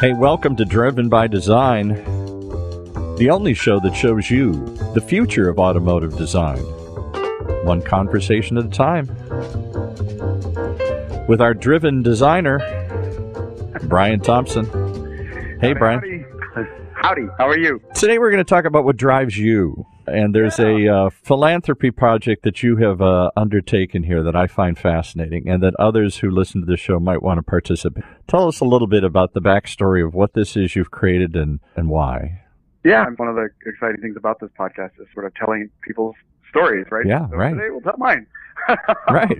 Hey, welcome to Driven by Design, the only show that shows you the future of automotive design, one conversation at a time. With our driven designer, Bryan Thompson. Hey, Bryan. Howdy. Howdy. How are you? Today we're going to talk about what drives you. And there's a uh, philanthropy project that you have uh, undertaken here that I find fascinating and that others who listen to the show might want to participate. Tell us a little bit about the backstory of what this is you've created and, and why. Yeah, one of the exciting things about this podcast is sort of telling people's stories, right? Yeah, so right. Today we'll tell mine. Right.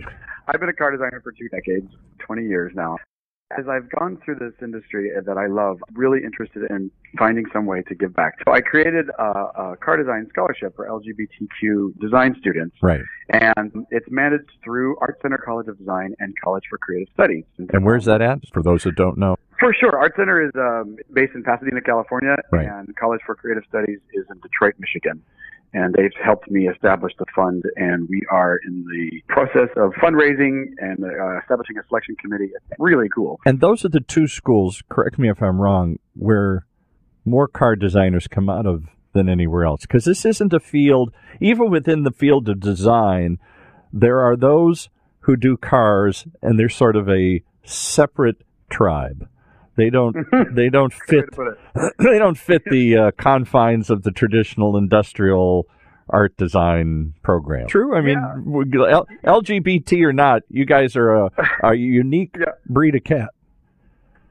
I've been a car designer for two decades, 20 years now. As I've gone through this industry that I love, really interested in finding some way to give back. So I created a, a car design scholarship for LGBTQ design students, Right. and it's managed through Art Center College of Design and College for Creative Studies. And where's that at? For those that don't know. For sure. Art Center is um, based in Pasadena, California, Right. and College for Creative Studies is in Detroit, Michigan. And they've helped me establish the fund, and we are in the process of fundraising and uh, establishing a selection committee. It's really cool. And those are the two schools, correct me if I'm wrong, where more car designers come out of than anywhere else. Because this isn't a field, even within the field of design, there are those who do cars and they're sort of a separate tribe. They don't, they don't fit, to put it. they don't fit the uh, confines of the traditional industrial art design program. True. I mean, L- LGBT or not, you guys are a, a unique Yeah. breed of cat.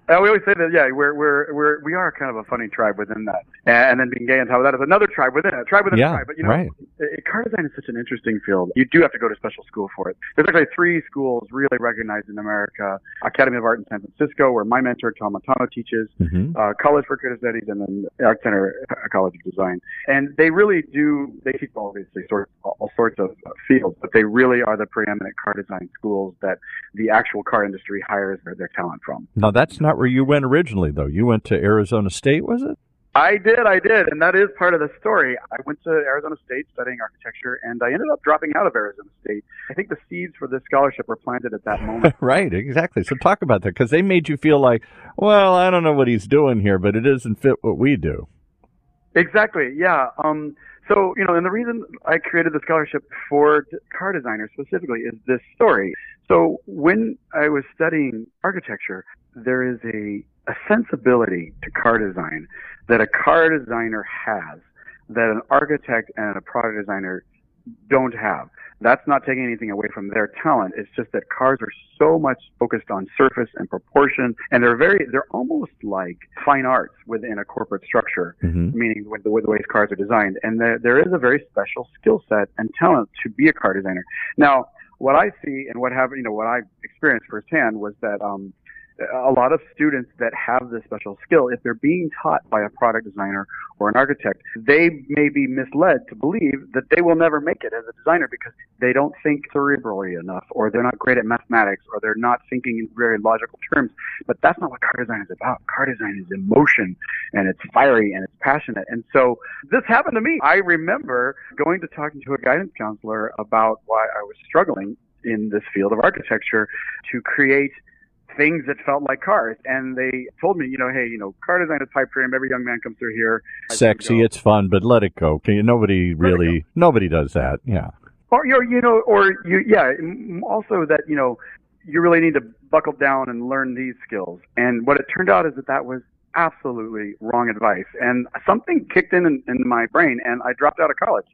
Uh, we always say that, yeah, we're we're we're we are kind of a funny tribe within that, and then being gay on top of that is another tribe within it, a tribe within Yeah, a tribe. But you know, right. uh, car design is such an interesting field. You do have to go to special school for it. There's actually three schools really recognized in America: Academy of Art in San Francisco, where my mentor Tom Matano teaches, hmm uh, College for Creative Studies, and then Art Center uh, College of Design. And they really do. They teach obviously sort of, all sorts of uh, fields, but they really are the preeminent car design schools that the actual car industry hires their, their talent from. Now that's not where you went originally, though. You went to Arizona State, was it? I did, I did, and that is part of the story. I went to Arizona State studying architecture, and I ended up dropping out of Arizona State. I think the seeds for this scholarship were planted at that moment. right, exactly. So talk about that because they made you feel like, well, I don't know what he's doing here, but it doesn't fit what we do. exactly, yeah. Um, so you know, and the reason I created the scholarship for car designers specifically is this story. So when I was studying architecture, there is a a sensibility to car design that a car designer has that an architect and a product designer don't have. That's not taking anything away from their talent. It's just that cars are so much focused on surface and proportion, and they're very, they're almost like fine arts within a corporate structure, hmm meaning with the, with the ways cars are designed. And there, there is a very special skill set and talent to be a car designer. Now, what I see and what have, you know, what I've experienced firsthand was that, um, a lot of students that have this special skill, if they're being taught by a product designer or an architect, they may be misled to believe that they will never make it as a designer because they don't think cerebrally enough, or they're not great at mathematics, or they're not thinking in very logical terms. But that's not what car design is about. Car design is emotion, and it's fiery, and it's passionate. And so this happened to me. I remember going to talking to a guidance counselor about why I was struggling in this field of architecture to create things that felt like cars. And they told me, you know, hey, you know, car design is pipe dream. Every young man comes through here. I Sexy, it's fun, but let it go. Can you, nobody Let really, nobody does that. Yeah. or you're, you know, or you, yeah. Also that you know, you really need to buckle down and learn these skills. And what it turned out is that that was absolutely wrong advice. And something kicked in in, in my brain, and I dropped out of college.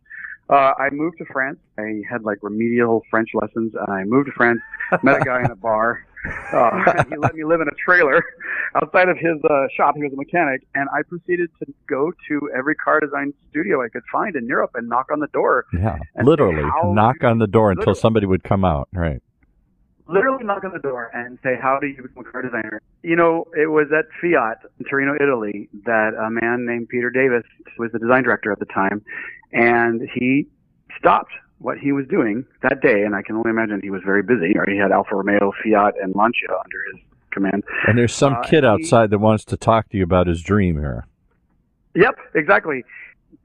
Uh, I moved to France. I had like remedial French lessons, and I moved to France. Met a guy in a bar. Uh, he let me live in a trailer outside of his uh, shop. He was a mechanic, and I proceeded to go to every car design studio I could find in Europe and knock on the door. Yeah. Literally, knock on the door until somebody would come out. Right. literally knock on the door and say, "How do you become a car designer?" You know, it was at Fiat in Torino, Italy, that a man named Peter Davis was the design director at the time, and he stopped what he was doing that day. And I can only imagine he was very busy. Or he had Alfa Romeo, Fiat, and Lancia under his command. And there's some Uh, kid he- outside that wants to talk to you about his dream here. Yep, exactly.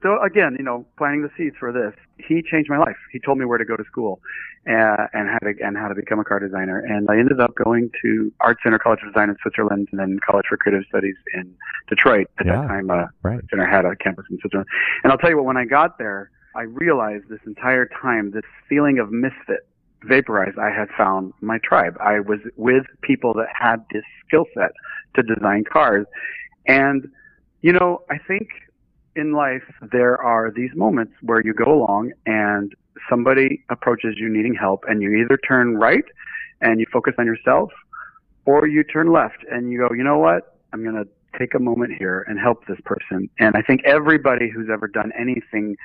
so again, you know, planting the seeds for this, he changed my life. He told me where to go to school and, and how to and how to become a car designer. And I ended up going to Art Center College of Design in Switzerland, and then College for Creative Studies in Detroit. At Yeah, that time, uh, right. Center had a campus in Switzerland. And I'll tell you what, when I got there, I realized this entire time this feeling of misfit vaporized. I had found my tribe. I was with people that had this skill set to design cars, and you know, I think in life there are these moments where you go along and somebody approaches you needing help and you either turn right and you focus on yourself or you turn left and you go, you know what? I'm going to take a moment here and help this person. And I think everybody who's ever done anything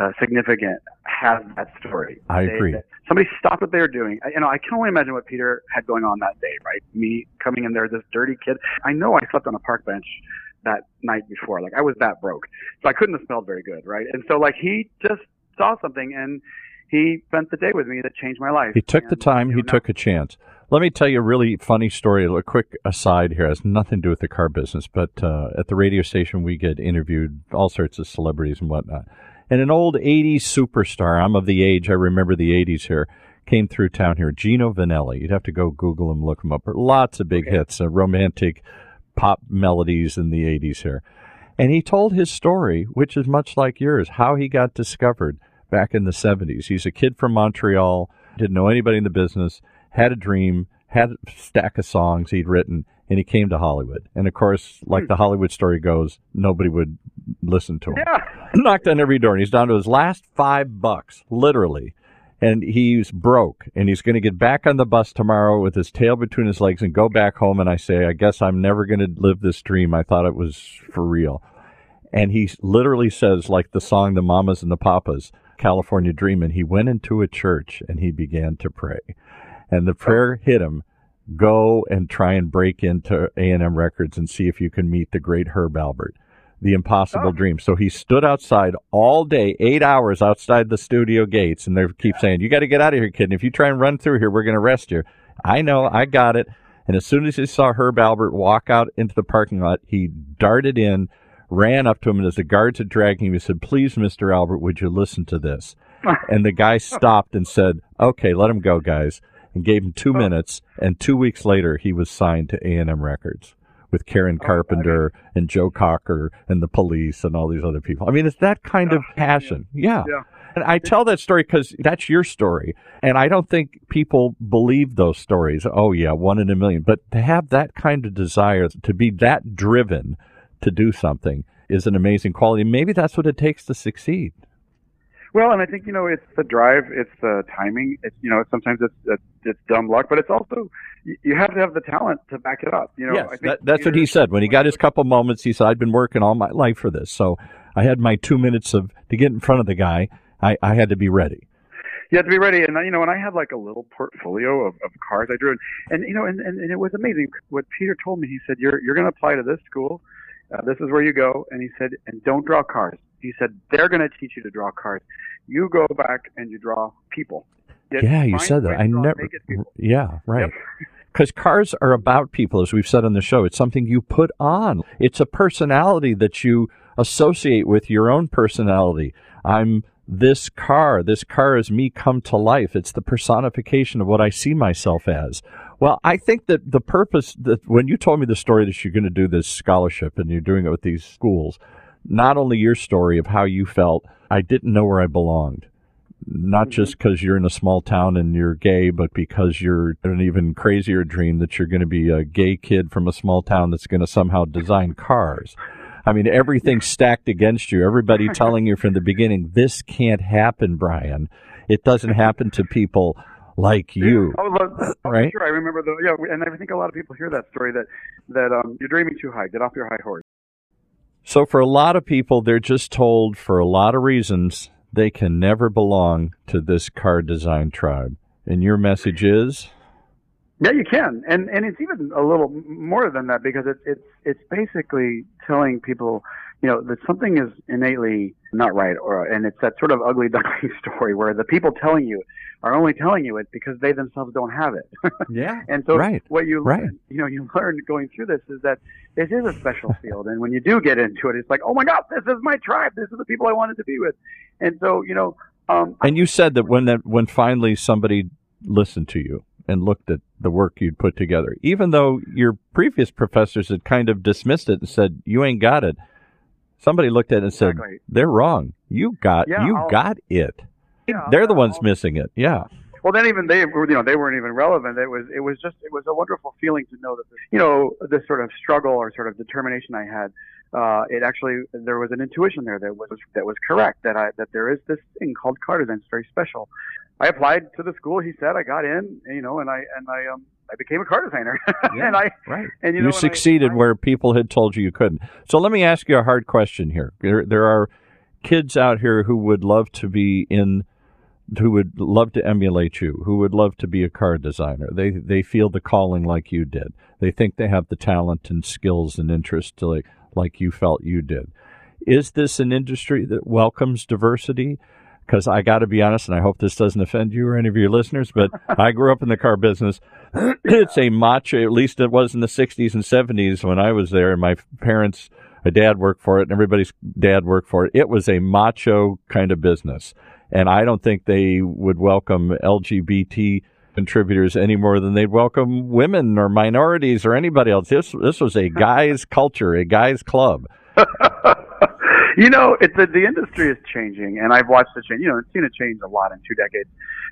uh, significant has that story. I They- agree. somebody stopped what they were doing. I- You know, I can only imagine what Peter had going on that day, right? Me coming in there, this dirty kid. I know I slept on a park bench that night before. Like I was that broke. So I couldn't have smelled very good, right? And so like he just saw something and he spent the day with me that changed my life. He took the time. you He took a chance. Let me tell you a really funny story. A quick aside here has nothing to do with the car business, but uh, at the radio station we get interviewed all sorts of celebrities and whatnot. And an old '80s superstar, I'm of the age I remember the '80s here, came through town here. Gino Vannelli. You'd have to go Google him, look him up. Lots of big hits, uh, romantic pop melodies in the '80s here. And he told his story, which is much like yours, how he got discovered back in the 70s. He's a kid from Montreal, didn't know anybody in the business, had a dream, had a stack of songs he'd written, and he came to Hollywood. And of course, like hmm. the Hollywood story goes, nobody would listen to him. Yeah. Knocked on every door, and he's down to his last five bucks, literally. And he's broke, and he's going to get back on the bus tomorrow with his tail between his legs and go back home. And I say, I guess I'm never going to live this dream. I thought it was for real. And he literally says, like the song The Mamas and the Papas, California Dreamin', he went into a church and he began to pray. And the prayer hit him, go and try and break into A&M Records and see if you can meet the great Herb Alpert. The impossible Oh. dream. So he stood outside all day, eight hours outside the studio gates, and they keep saying, You got to get out of here, kid. And if you try and run through here, we're going to arrest you. I know, I got it. And as soon as he saw Herb Alpert walk out into the parking lot, he darted in, ran up to him, and as the guards had dragged him, he said, Please, Mr. Alpert, would you listen to this? and the guy stopped and said, Okay, let him go, guys, and gave him two oh. minutes. And two weeks later, he was signed to A&M Records with Karen oh, Carpenter and Joe Cocker and the police and all these other people. I mean, it's that kind of oh, passion. Yeah. Yeah. And I tell that story because that's your story. And I don't think people believe those stories. Oh, yeah, one in a million. But to have that kind of desire, to be that driven to do something is an amazing quality. Maybe that's what it takes to succeed. Well, and I think you know it's the drive, it's the timing. It's you know sometimes it's it's, it's dumb luck, but it's also you, you have to have the talent to back it up. You know, I yes, think that, that's what he said. When he got his couple moments, he said, I've been working all my life for this. So I had my two minutes of to get in front of the guy. I, I had to be ready. you have to be ready. And uh, you know, and I had like a little portfolio of, of cars I drew, and, and you know, and, and, and it was amazing. What Peter told me, he said, "You're you're going to apply to this school. Uh, this is where you go." And he said, "And don't draw cars." He said, "They're going to teach you to draw cars. You go back and you draw people." Yeah, you said that. I never. Yeah, right. Yep. Because cars are about people, as we've said on the show. It's something you put on. It's a personality that you associate with your own personality. I'm this car. This car is me come to life. It's the personification of what I see myself as. Well, I think that the purpose that when you told me the story that you're going to do this scholarship and you're doing it with these schools, not only your story of how you felt, I didn't know where I belonged not mm-hmm. just because you're in a small town and you're gay, but because you're an even crazier dream that you're going to be a gay kid from a small town that's going to somehow design cars. I mean, everything's stacked against you. Everybody telling you from the beginning, this can't happen, Bryan. It doesn't happen to people like you. Oh, look, oh, Right? Sure, I remember the yeah, and I think a lot of people hear that story that that um, you're dreaming too high. Get off your high horse. So for a lot of people, they're just told for a lot of reasons they can never belong to this car design tribe. And your message is? Yeah, you can, and and it's even a little more than that because it's it's it's basically telling people you know, that something is innately not right, or and it's that sort of ugly duckling story where the people telling you are only telling you it because they themselves don't have it. yeah. And so right. what you right. learn, you know, you learn going through this is that this is a special field, and when you do get into it, it's like, oh my God, this is my tribe. This is the people I wanted to be with. And so, you know, um, and you said that when that when finally somebody listened to you and looked at the work you'd put together, even though your previous professors had kind of dismissed it and said you ain't got it. Somebody looked at it and said Exactly. they're wrong. You got Yeah, you I'll- got it. Yeah, they're the I'll- ones missing it. Yeah. Well, then even they were, you know, they weren't even relevant. It was, it was just, it was a wonderful feeling to know that, this, you know, this sort of struggle or sort of determination I had. Uh, it actually, there was an intuition there that was that was correct. That I that there is this thing called car design. It's very special. I applied to the school. He said I got in, you know, and I and I um I became a car designer. and I Right. and you, know, succeeded I, where people had told you you couldn't. So let me ask you a hard question here. There, there are kids out here who would love to be in, who would love to emulate you, who would love to be a car designer. They they feel the calling like you did. They think they have the talent and skills and interest to like like you felt you did. Is this an industry that welcomes diversity? Because I got to be honest, and I hope this doesn't offend you or any of your listeners, but I grew up in the car business. it's a macho, at least it was in the 60s and 70s when I was there, and my parents, my dad worked for it, and everybody's dad worked for it. It was a macho kind of business. And I don't think they would welcome LGBT contributors any more than they'd welcome women or minorities or anybody else. This this was a guy's culture, a guy's club. you know, it's the the industry is changing, and I've watched it change. You know, it's seen it change a lot in two decades.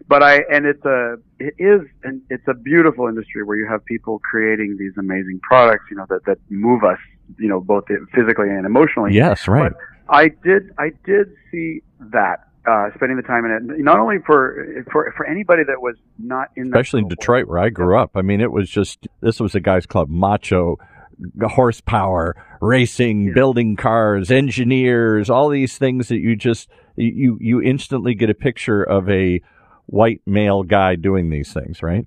But I and it's a it is and it's a beautiful industry where you have people creating these amazing products. You know that that move us. You know, both physically and emotionally. Yes, right. But I did I did see that. Uh, spending the time in it, not only for for for anybody that was not in, Especially in. Detroit, where I grew up. I mean, it was just this was a guy's club, macho, horsepower, racing, Yeah. building cars, engineers, all these things that you just you you instantly get a picture of a white male guy doing these things, right?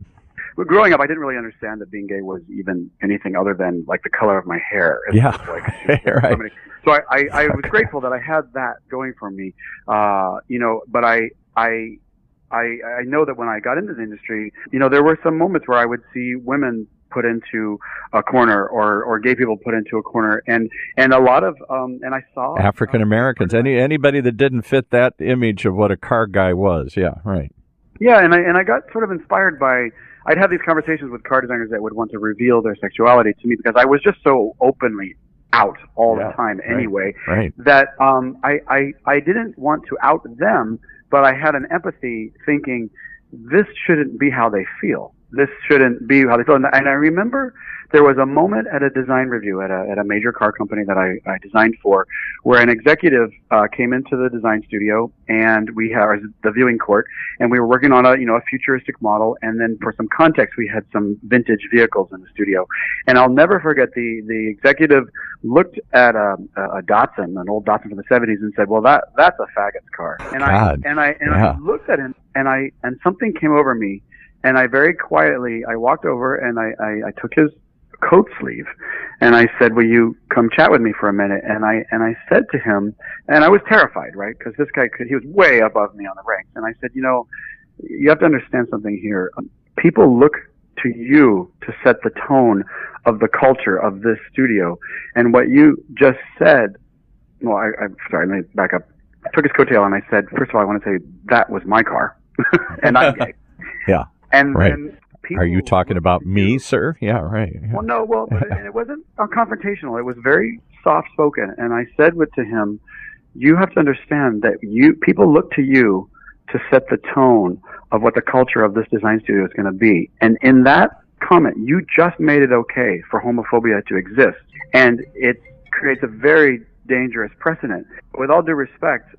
But growing up, I didn't really understand that being gay was even anything other than like the color of my hair. It's Yeah. like, Right. So I, I, I was grateful that I had that going for me. Uh, you know, but I, I, I, I know that when I got into the industry, you know, there were some moments where I would see women put into a corner or, or gay people put into a corner and, and a lot of, um, and I saw African Americans, any anybody that didn't fit that image of what a car guy was. Yeah, right. Yeah, and I and I got sort of inspired by I'd have these conversations with car designers that would want to reveal their sexuality to me because I was just so openly out all Yeah, the time right. anyway Right. that um I, I I didn't want to out them, but I had an empathy thinking this shouldn't be how they feel. This shouldn't be how they feel. And, and I remember there was a moment at a design review at a at a major car company that I, I designed for, where an executive uh, came into the design studio and we had the viewing court, and we were working on a you know a futuristic model, and then for some context we had some vintage vehicles in the studio, and I'll never forget the the executive looked at a, a Datsun, an old Datsun from the 70s, and said, "Well, that that's a faggot's car." And God. I and I and Yeah. I looked at him, and I and something came over me, and I very quietly I walked over and I I, I took his coat sleeve and I said, "Will you come chat with me for a minute?" And I and I said to him, and I was terrified, right? Because this guy could he was way above me on the ranks, and I said, "You know, you have to understand something here. People look to you to set the tone of the culture of this studio, and what you just said. Well, I, I'm sorry. Let me back up. I took his coattail and I said, first of all, I want to say that was my car, and gay. Yeah. And Right. then people Are you talking about me, sir? Yeah, right. Yeah. well, no, well, it, wasn't confrontational. It was very soft spoken, and I said with to him, "You have to understand that you people look to you to set the tone of what the culture of this design studio is going to be." And in that comment, you just made it okay for homophobia to exist, and it creates a very dangerous precedent. With all due respect,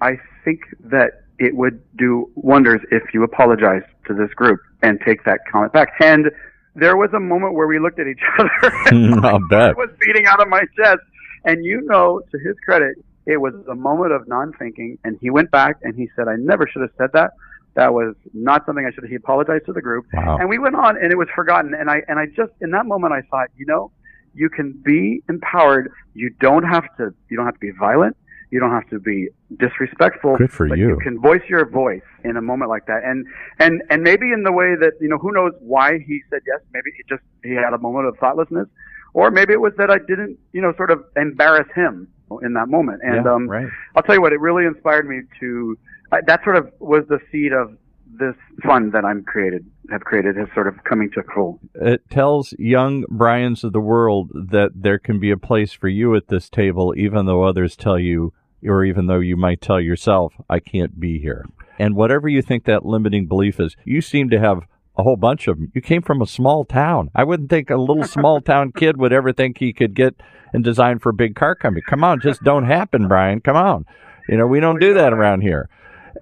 I think that it would do wonders if you apologize to this group and take that comment back. And there was a moment where we looked at each other and I'll bet. was beating out of my chest. And you know, to his credit, it was a moment of non-thinking. And he went back and he said, "I never should have said that. That was not something I should." have He apologized to the group, Wow. and we went on, and it was forgotten. And I and I just in that moment I thought, you know, you can be empowered. You don't have to. You don't have to be violent. You don't have to be disrespectful. Good for but you. You can voice your voice in a moment like that, and and and maybe in the way that you know, who knows why he said yes. Maybe he just he had a moment of thoughtlessness, or maybe it was that I didn't, you know, sort of embarrass him in that moment. And yeah, um, right. I'll tell you what, it really inspired me to. That sort of was the seed of this fund that I'm created have created is sort of coming to full. It tells young Brians of the world that there can be a place for you at this table, even though others tell you, or even though you might tell yourself, I can't be here. And whatever you think that limiting belief is, you seem to have a whole bunch of them. You came from a small town. I wouldn't think a little small town kid would ever think he could get and design for a big car company. Come on, just don't happen, Bryan. Come on. You know, we don't do that around here.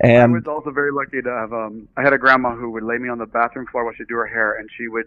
And I was also very lucky to have. Um, I had a grandma who would lay me on the bathroom floor while she'd do her hair, and she would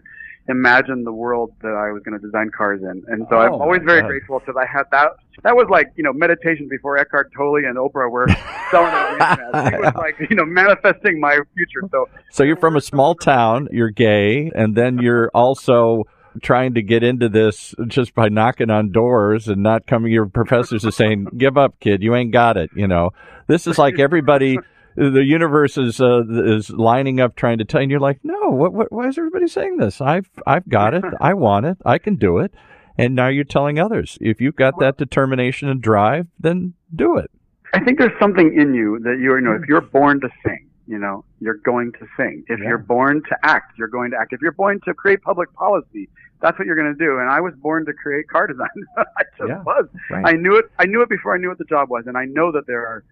imagine the world that I was going to design cars in. And so Oh, I'm always very God. grateful because I had that. That was like you know meditation before Eckhart Tolle and Oprah were selling it on the internet. It was like you know manifesting my future. So So you're from a small town, you're gay, and then you're also trying to get into this just by knocking on doors and not coming your professors are saying, "Give up, kid, you ain't got it." You know, this is like everybody. The universe is uh, is lining up trying to tell you. And you're like, no. What, what? Why is everybody saying this? I've I've got it. I want it. I can do it. And now you're telling others. If you've got that determination and drive, then do it. I think there's something in you that you're, you know, if you're born to sing, you know, you're going to sing. If Yeah. you're born to act, you're going to act. If you're born to create public policy, that's what you're going to do. And I was born to create car design. I just Yeah. was. Right. I knew it. I knew it before I knew what the job was. And I know that there are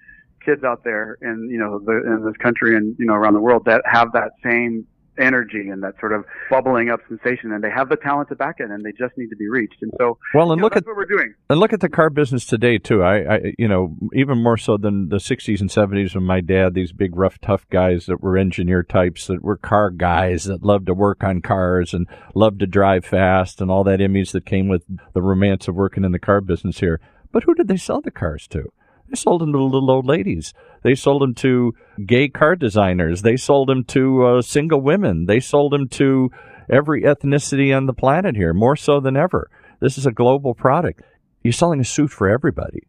kids out there in, you know, the, in this country and, you know, around the world that have that same energy and that sort of bubbling up sensation and they have the talent to back it and they just need to be reached. And so, Well, and you know, look at what we're doing. And look at the car business today too. I, I, you know, even more so than the '60s and '70s when my dad, these big, rough, tough guys that were engineer types, that were car guys that loved to work on cars and loved to drive fast, and all that image that came with the romance of working in the car business here. But who did they sell the cars to? They sold them to little old ladies. They sold them to gay car designers. They sold them to uh, single women. They sold them to every ethnicity on the planet here, more so than ever. This is a global product. You're selling a suit for everybody.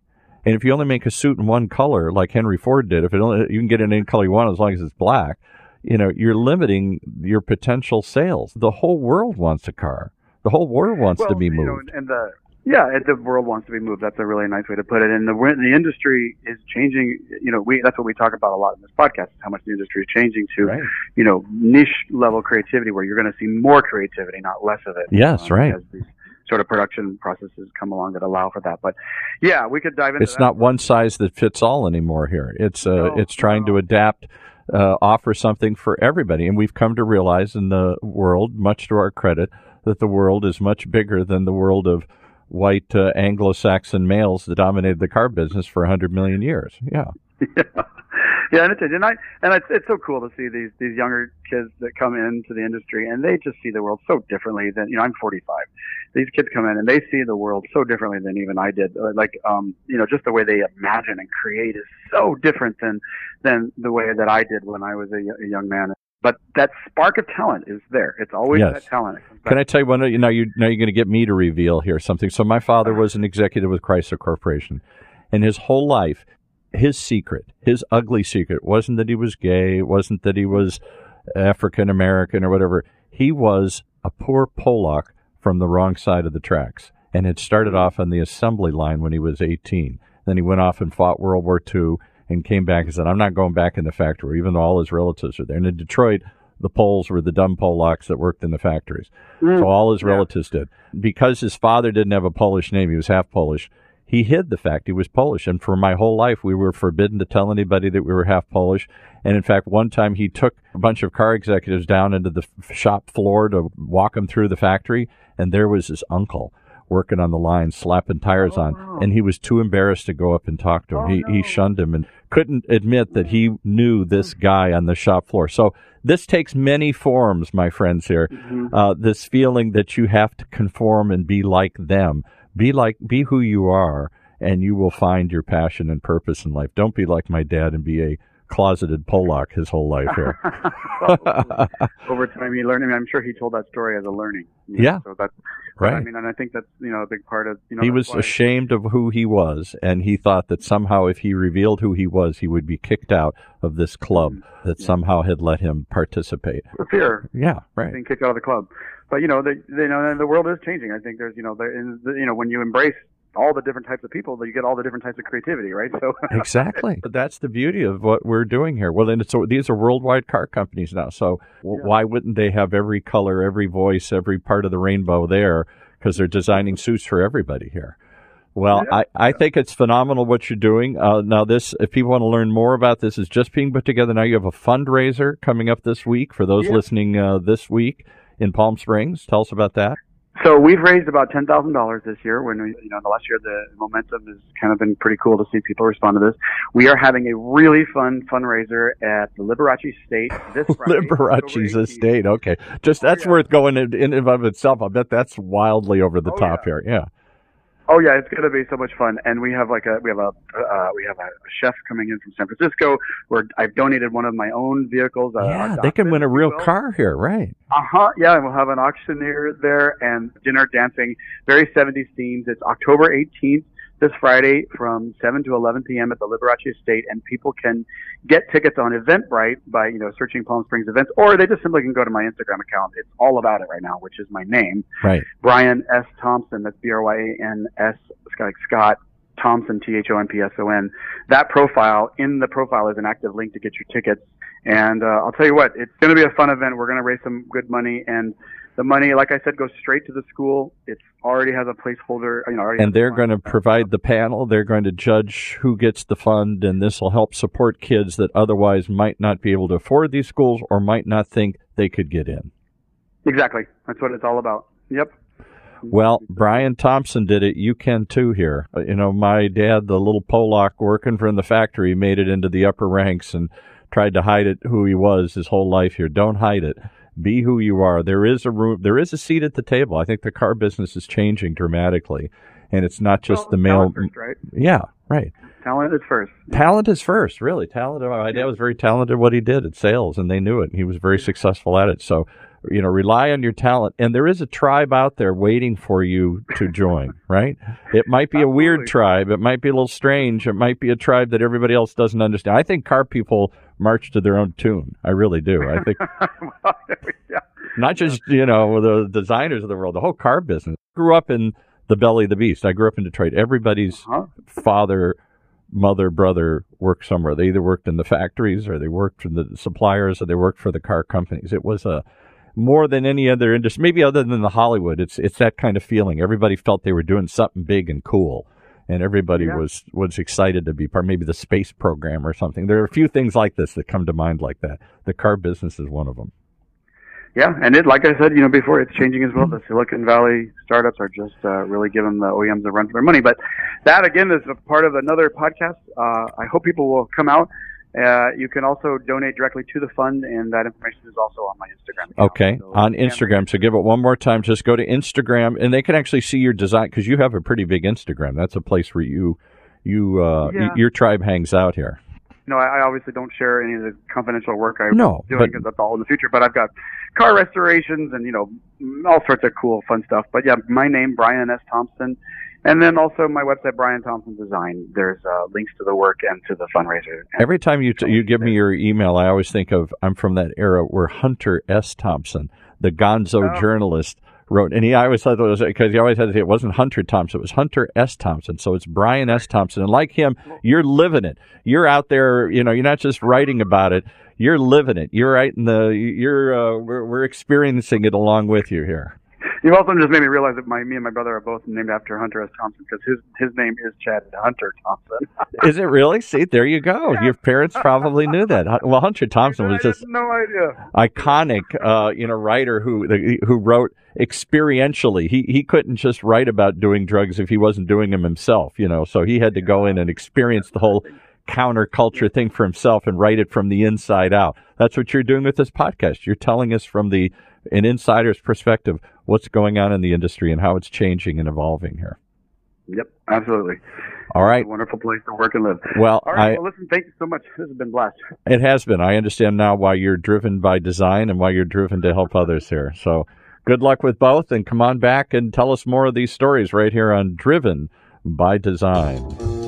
And if you only make a suit in one color, like Henry Ford did, if it only, you can get it in any color you want as long as it's black, you know, you're limiting your potential sales. The whole world wants a car. The whole world wants to well, be you know, moved. and the yeah, the world wants to be moved. That's a really nice way to put it. And the the industry is changing. You know, we that's what we talk about a lot in this podcast. Is how much the industry is changing to Right. you know niche level creativity, where you're going to see more creativity, not less of it. Yes, right. As these sort of production processes come along that allow for that. But yeah, we could dive into It's that. not one size that fits all anymore here. It's uh, No, it's trying to adapt, uh, offer something for everybody, and we've come to realize in the world, much to our credit, that the world is much bigger than the world of white uh, Anglo-Saxon males that dominated the car business for 100 million years. Yeah. yeah, Yeah, and it's and I and it's it's so cool to see these these younger kids that come into the industry and they just see the world so differently than you know I'm 45. These kids come in and they see the world so differently than even I did. Uh, Like um you know just the way they imagine and create is so different than than the way that I did when I was a young man. But that spark of talent is there. It's always Yes. that talent. Can. I tell you one? Now you now you're going to get me to reveal here something. So my father was an executive with Chrysler Corporation, and his whole life, his secret, his ugly secret, wasn't that he was gay, wasn't that he was African American or whatever. He was a poor Polak from the wrong side of the tracks, and had started off on the assembly line when he was 18. Then he went off and fought World War II and came back and said, "I'm not going back in the factory, even though all his relatives are there." And in Detroit, the Poles were the dumb Polacks that worked in the factories. So all his Mm. Yeah. relatives did. Because his father didn't have a Polish name, he was half Polish. He hid the fact he was Polish. And for my whole life, we were forbidden to tell anybody that we were half Polish. And in fact, one time he took a bunch of car executives down into the f- shop floor to walk them through the factory. And there was his uncle working on the line, slapping tires on. wow. And he was too embarrassed to go up and talk to him. Oh, he, he shunned him and couldn't admit that he knew this guy on the shop floor. So this takes many forms, my friends here. Mhm. Uh, this feeling that you have to conform and be like them. Be like, be who you are, and you will find your passion and purpose in life. Don't be like my dad and be a closeted Pollock his whole life here. Over time, he learned. I mean, I'm sure he told that story as a learning. you know, Yeah. So that's right. I mean, and I think that's you know a big part of you know. he was ashamed of who he was, and he thought that somehow if he revealed who he was, he would be kicked out of this club Mm-hmm. that somehow had let him participate. the fear Yeah, right. being kicked out of the club. But you know, the, you know, the world is changing. I think there's you know, there is, you know, when you embrace all the different types of people, that you get all the different types of creativity, right? So Exactly. But that's the beauty of what we're doing here. Well, and so these are worldwide car companies now. So w- Yeah. why wouldn't they have every color, every voice, every part of the rainbow there? Because they're designing suits for everybody here. Well, Yeah. I, I think it's phenomenal what you're doing. Uh, now, this, if people want to learn more about this, is just being put together. Now you have a fundraiser coming up this week for those Yeah. listening uh, this week in Palm Springs. Tell us about that. So we've raised about ten thousand dollars this year. When we, you know, in the last year the momentum has kind of been pretty cool to see people respond to this. We are having a really fun fundraiser at the Liberace State this Friday. Liberace's estate. Okay, just that's yeah. worth going in, in and of itself. I bet that's wildly over the Oh, top yeah. here. Yeah. Oh yeah, it's going to be so much fun, and we have like a we have a uh, we have a chef coming in from San Francisco. Where I've donated one of my own vehicles. Uh, yeah, they can win a real car here, right? Uh huh. Yeah, and we'll have an auctioneer there and dinner, dancing, very 70s themes. It's October 18th, this Friday, from 7 to 11 p.m. at the Liberace Estate, and people can get tickets on Eventbrite by you know searching Palm Springs events, or they just simply can go to my Instagram account. It's all about it right now, which is my name, Right. Bryan S. Thompson. That's B R Y A N S like Scott Thompson T H O M P S O N. That profile in the profile is an active link to get your tickets. And uh, I'll tell you what, it's going to be a fun event. We're going to raise some good money, and the money, like I said, goes straight to the school. It already has a placeholder. You know, And they're going to provide the panel. They're going to judge who gets the fund, and this will help support kids that otherwise might not be able to afford these schools or might not think they could get in. exactly. That's what it's all about. Yep. Well, Bryan Thompson did it. You can too here. Uh, You know, my dad, the little Pollock working from the factory, made it into the upper ranks and tried to hide it who he was his whole life here. Don't hide it. Be who you are. There is a room. There is a seat at the table. I think the car business is changing dramatically, and it's not just Well, the male. first, right? Yeah, right. Talent is first. Talent is first, really. Talent. My dad was very talented what he did at sales, and they knew it. He was very successful at it. So, you know, rely on your talent. And there is a tribe out there waiting for you to join, right? It might be a weird tribe. It might be a little strange. It might be a tribe that everybody else doesn't understand. I think car people march to their own tune. I really do. I think yeah. not just, you know, the designers of the world, the whole car business. Grew up in the belly of the beast. I grew up in Detroit. Everybody's Huh? father, mother, brother worked somewhere. They either worked in the factories or they worked for the suppliers or they worked for the car companies. It was a more than any other industry, maybe other than the Hollywood. It's it's that kind of feeling. Everybody felt they were doing something big and cool, and everybody Yeah. was was excited to be part. Maybe the space program or something. There are a few things like this that come to mind like that. The car business is one of them. Yeah, and it, like I said, you know, before it's changing as well. The Silicon Valley startups are just uh, really giving the OEMs a run for their money. But that again is a part of another podcast. Uh, I hope people will come out. Uh, you can also donate directly to the fund, and that information is also on my Instagram. account. Okay, So, on Instagram. So give it one more time. Just go to Instagram, and they can actually see your design because you have a pretty big Instagram. That's a place where you you uh, y- your tribe hangs out here. No, I, I obviously don't share any of the confidential work I'm No, doing because that's all in the future. But I've got car restorations and you know all sorts of cool, fun stuff. But yeah, my name Bryan S. Thompson, and then also my website Bryan Thompson Design. There's uh, links to the work and to the fundraiser. Every time you t- you give me your email, I always think of I'm from that era where Hunter S. Thompson, the Gonzo Oh. journalist, wrote, and he I always thought it was because he always had to say it wasn't Hunter Thompson, it was Hunter S. Thompson. So it's Bryan S. Thompson, and like him, you're living it. You're out there, you know, you're not just writing about it. You're living it. You're right in the. You're. Uh, we're, we're experiencing it along with you here. You've also just made me realize that my me and my brother are both named after Hunter S. Thompson because his his name is Chad Hunter Thompson. Is it really? See, there you go. Your parents probably knew that. Well, Hunter Thompson was just no idea. iconic, uh, you know, writer who who wrote experientially. He he couldn't just write about doing drugs if he wasn't doing them himself, you know. So he had to go in and experience the whole counterculture thing for himself and write it from the inside out. That's what you're doing with this podcast. You're telling us from the an insider's perspective what's going on in the industry and how it's changing and evolving here. Yep, absolutely. All right. wonderful place to work and live. Well, All right. I, well, listen, thank you so much. This has been blessed. it has been. I understand now why you're driven by design and why you're driven to help others here. So good luck with both and come on back and tell us more of these stories right here on Driven by Design.